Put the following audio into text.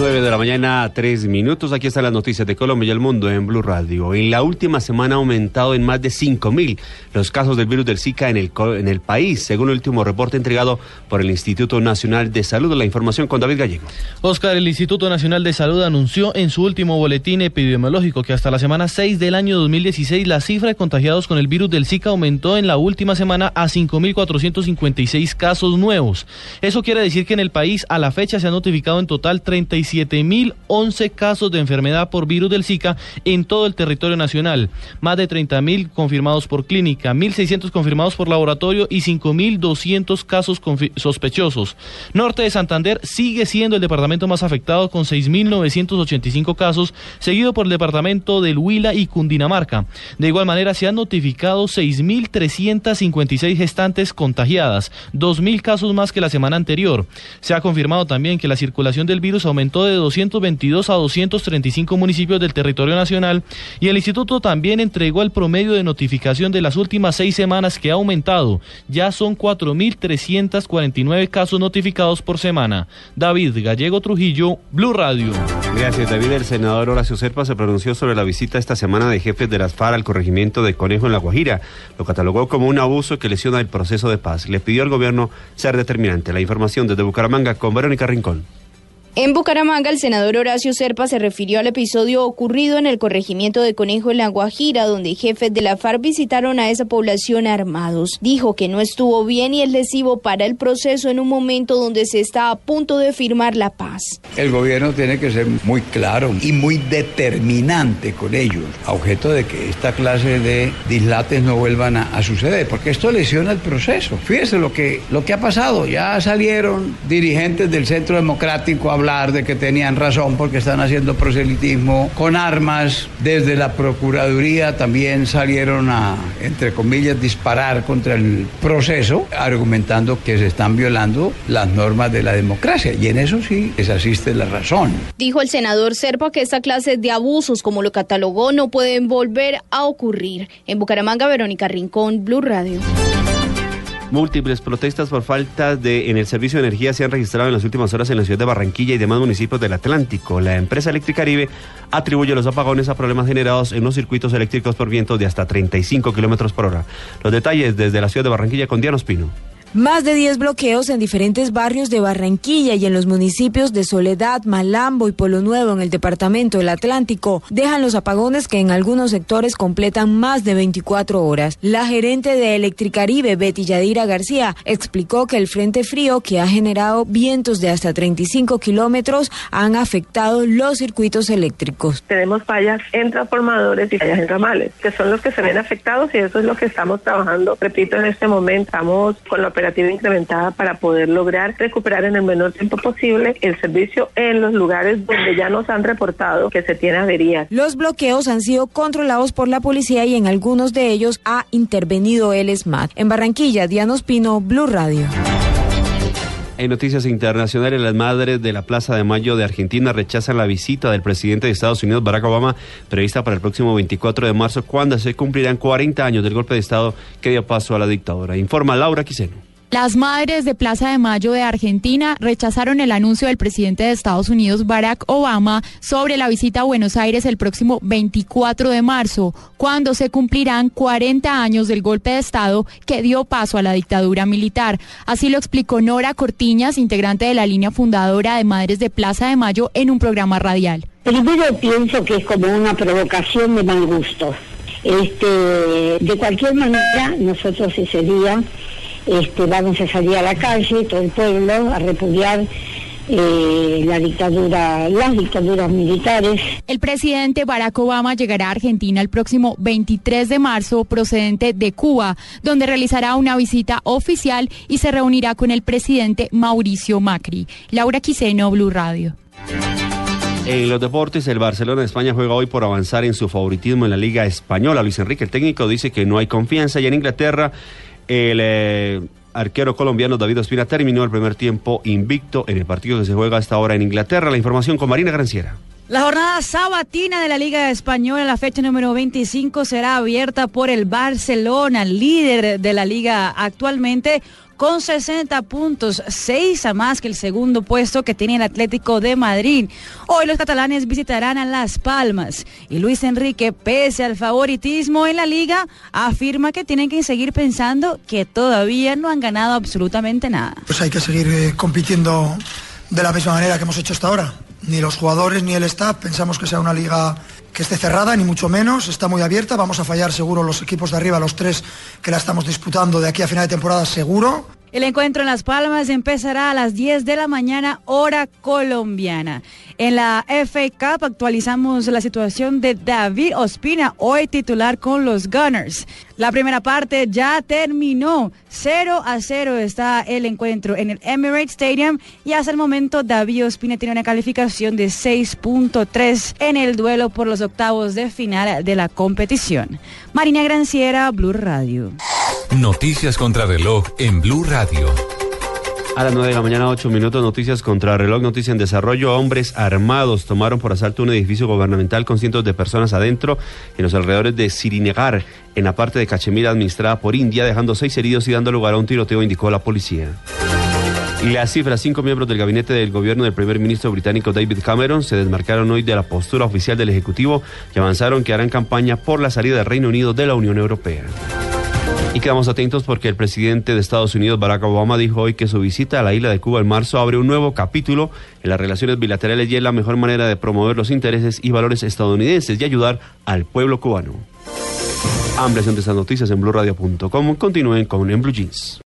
9 de la mañana, 3 minutos. Aquí están las noticias de Colombia y el mundo en Blue Radio. En la última semana ha aumentado en más de 5.000 los casos del virus del Zika en el, en el país, según el último reporte entregado por el Instituto Nacional de Salud. La información con David Gallego. Oscar, el Instituto Nacional de Salud anunció en su último boletín epidemiológico que hasta la semana 6 del año 2016 la cifra de contagiados con el virus del Zika aumentó en la última semana a 5.456 casos nuevos. Eso quiere decir que en el país a la fecha se han notificado en total 30 37.011 casos de enfermedad por virus del Zika en todo el territorio nacional. Más de 30.000 confirmados por clínica, 1.600 confirmados por laboratorio y 5.200 casos sospechosos. Norte de Santander sigue siendo el departamento más afectado con 6.985 casos, seguido por el departamento del Huila y Cundinamarca. De igual manera, se han notificado 6.356 gestantes contagiadas, 2.000 casos más que la semana anterior. Se ha confirmado también que la circulación del virus aumentó de 222 a 235 municipios del territorio nacional y el instituto también entregó el promedio de notificación de las últimas seis semanas que ha aumentado. Ya son 4.349 casos notificados por semana. David Gallego Trujillo, Blue Radio. Gracias, David. El senador Horacio Serpa se pronunció sobre la visita esta semana de jefes de las FARC al corregimiento de Conejo en La Guajira. Lo catalogó como un abuso que lesiona el proceso de paz. Le pidió al gobierno ser determinante. La información desde Bucaramanga con Verónica Rincón. En Bucaramanga, el senador Horacio Serpa se refirió al episodio ocurrido en el corregimiento de Conejo en La Guajira, donde jefes de la FARC visitaron a esa población armados. Dijo que no estuvo bien y es lesivo para el proceso en un momento donde se está a punto de firmar la paz. El gobierno tiene que ser muy claro y muy determinante con ellos, a objeto de que esta clase de dislates no vuelvan a, suceder, porque esto lesiona el proceso. Fíjese lo que, lo que ha pasado, ya salieron dirigentes del Centro Democrático a hablar de que tenían razón porque están haciendo proselitismo con armas. Desde la Procuraduría también salieron a, entre comillas, disparar contra el proceso, argumentando que se están violando las normas de la democracia. Y en eso sí les asiste la razón. Dijo el senador Serpa que esta clase de abusos, como lo catalogó, no pueden volver a ocurrir. En Bucaramanga, Verónica Rincón, Blue Radio. Múltiples protestas por falta de en el servicio de energía se han registrado en las últimas horas en la ciudad de Barranquilla y demás municipios del Atlántico. La empresa Eléctrica Caribe atribuye los apagones a problemas generados en los circuitos eléctricos por vientos de hasta 35 kilómetros por hora. Los detalles desde la ciudad de Barranquilla con Diana Espino. Más de 10 bloqueos en diferentes barrios de Barranquilla y en los municipios de Soledad, Malambo y Polo Nuevo en el departamento del Atlántico dejan los apagones que en algunos sectores completan más de 24 horas. La gerente de Electricaribe, Betty Yadira García, explicó que el frente frío que ha generado vientos de hasta 35 kilómetros han afectado los circuitos eléctricos. Tenemos fallas en transformadores y fallas en ramales, que son los que se ven afectados y eso es lo que estamos trabajando. Repito, en este momento estamos con la operativa incrementada para poder lograr recuperar en el menor tiempo posible el servicio en los lugares donde ya nos han reportado que se tiene averías. Los bloqueos han sido controlados por la policía y en algunos de ellos ha intervenido el SMAT. En Barranquilla, Diana Ospino, Blue Radio. En noticias internacionales, las madres de la Plaza de Mayo de Argentina rechazan la visita del presidente de Estados Unidos, Barack Obama, prevista para el próximo 24 de marzo, cuando se cumplirán 40 años del golpe de Estado que dio paso a la dictadura. Informa Laura Quiseno. Las madres de Plaza de Mayo de Argentina rechazaron el anuncio del presidente de Estados Unidos, Barack Obama, sobre la visita a Buenos Aires el próximo 24 de marzo, cuando se cumplirán 40 años del golpe de Estado que dio paso a la dictadura militar. Así lo explicó Nora Cortiñas, integrante de la línea fundadora de Madres de Plaza de Mayo, en un programa radial. Primero pienso que es como una provocación de mal gusto. Este, de cualquier manera, nosotros ese día este, vamos a salir a la calle, todo el pueblo, a repudiar eh, la dictadura, las dictaduras militares. El presidente Barack Obama llegará a Argentina el próximo 23 de marzo procedente de Cuba, donde realizará una visita oficial y se reunirá con el presidente Mauricio Macri. Laura Quiseno, Blue Radio. En los deportes, el Barcelona de España juega hoy por avanzar en su favoritismo en la Liga Española. Luis Enrique, el técnico, dice que no hay confianza y en Inglaterra el eh, arquero colombiano David Ospina terminó el primer tiempo invicto en el partido que se juega hasta ahora en Inglaterra. La información con Marina Granciera. La jornada sabatina de la Liga Española, la fecha número 25, será abierta por el Barcelona, líder de la liga actualmente, con 60 puntos, 6 a más que el segundo puesto que tiene el Atlético de Madrid. Hoy los catalanes visitarán a Las Palmas y Luis Enrique, pese al favoritismo en la liga, afirma que tienen que seguir pensando que todavía no han ganado absolutamente nada. Pues hay que seguir eh, compitiendo de la misma manera que hemos hecho hasta ahora ni los jugadores ni el staff pensamos que sea una liga que esté cerrada, ni mucho menos, está muy abierta, vamos a fallar seguro los equipos de arriba, los tres que la estamos disputando de aquí a final de temporada seguro. El encuentro en Las Palmas empezará a las 10 de la mañana, hora colombiana. En la FA Cup actualizamos la situación de David Ospina, hoy titular con los Gunners. La primera parte ya terminó. 0 a 0 está el encuentro en el Emirates Stadium y hasta el momento David Ospina tiene una calificación de 6.3 en el duelo por los octavos de final de la competición. Marina Granciera, Blue Radio. Noticias contra reloj en Blue Radio. A las 9 de la mañana, 8 minutos, noticias contra reloj, noticia en desarrollo. Hombres armados tomaron por asalto un edificio gubernamental con cientos de personas adentro en los alrededores de Sirinagar, en la parte de Cachemira administrada por India, dejando seis heridos y dando lugar a un tiroteo, indicó la policía. Las cifras, cinco miembros del gabinete del gobierno del primer ministro británico David Cameron se desmarcaron hoy de la postura oficial del Ejecutivo y avanzaron que harán campaña por la salida del Reino Unido de la Unión Europea. Y quedamos atentos porque el presidente de Estados Unidos, Barack Obama, dijo hoy que su visita a la isla de Cuba en marzo abre un nuevo capítulo en las relaciones bilaterales y es la mejor manera de promover los intereses y valores estadounidenses y ayudar al pueblo cubano. Ampliación de estas noticias en BlueRadio.com. Continúen con En Blue Jeans.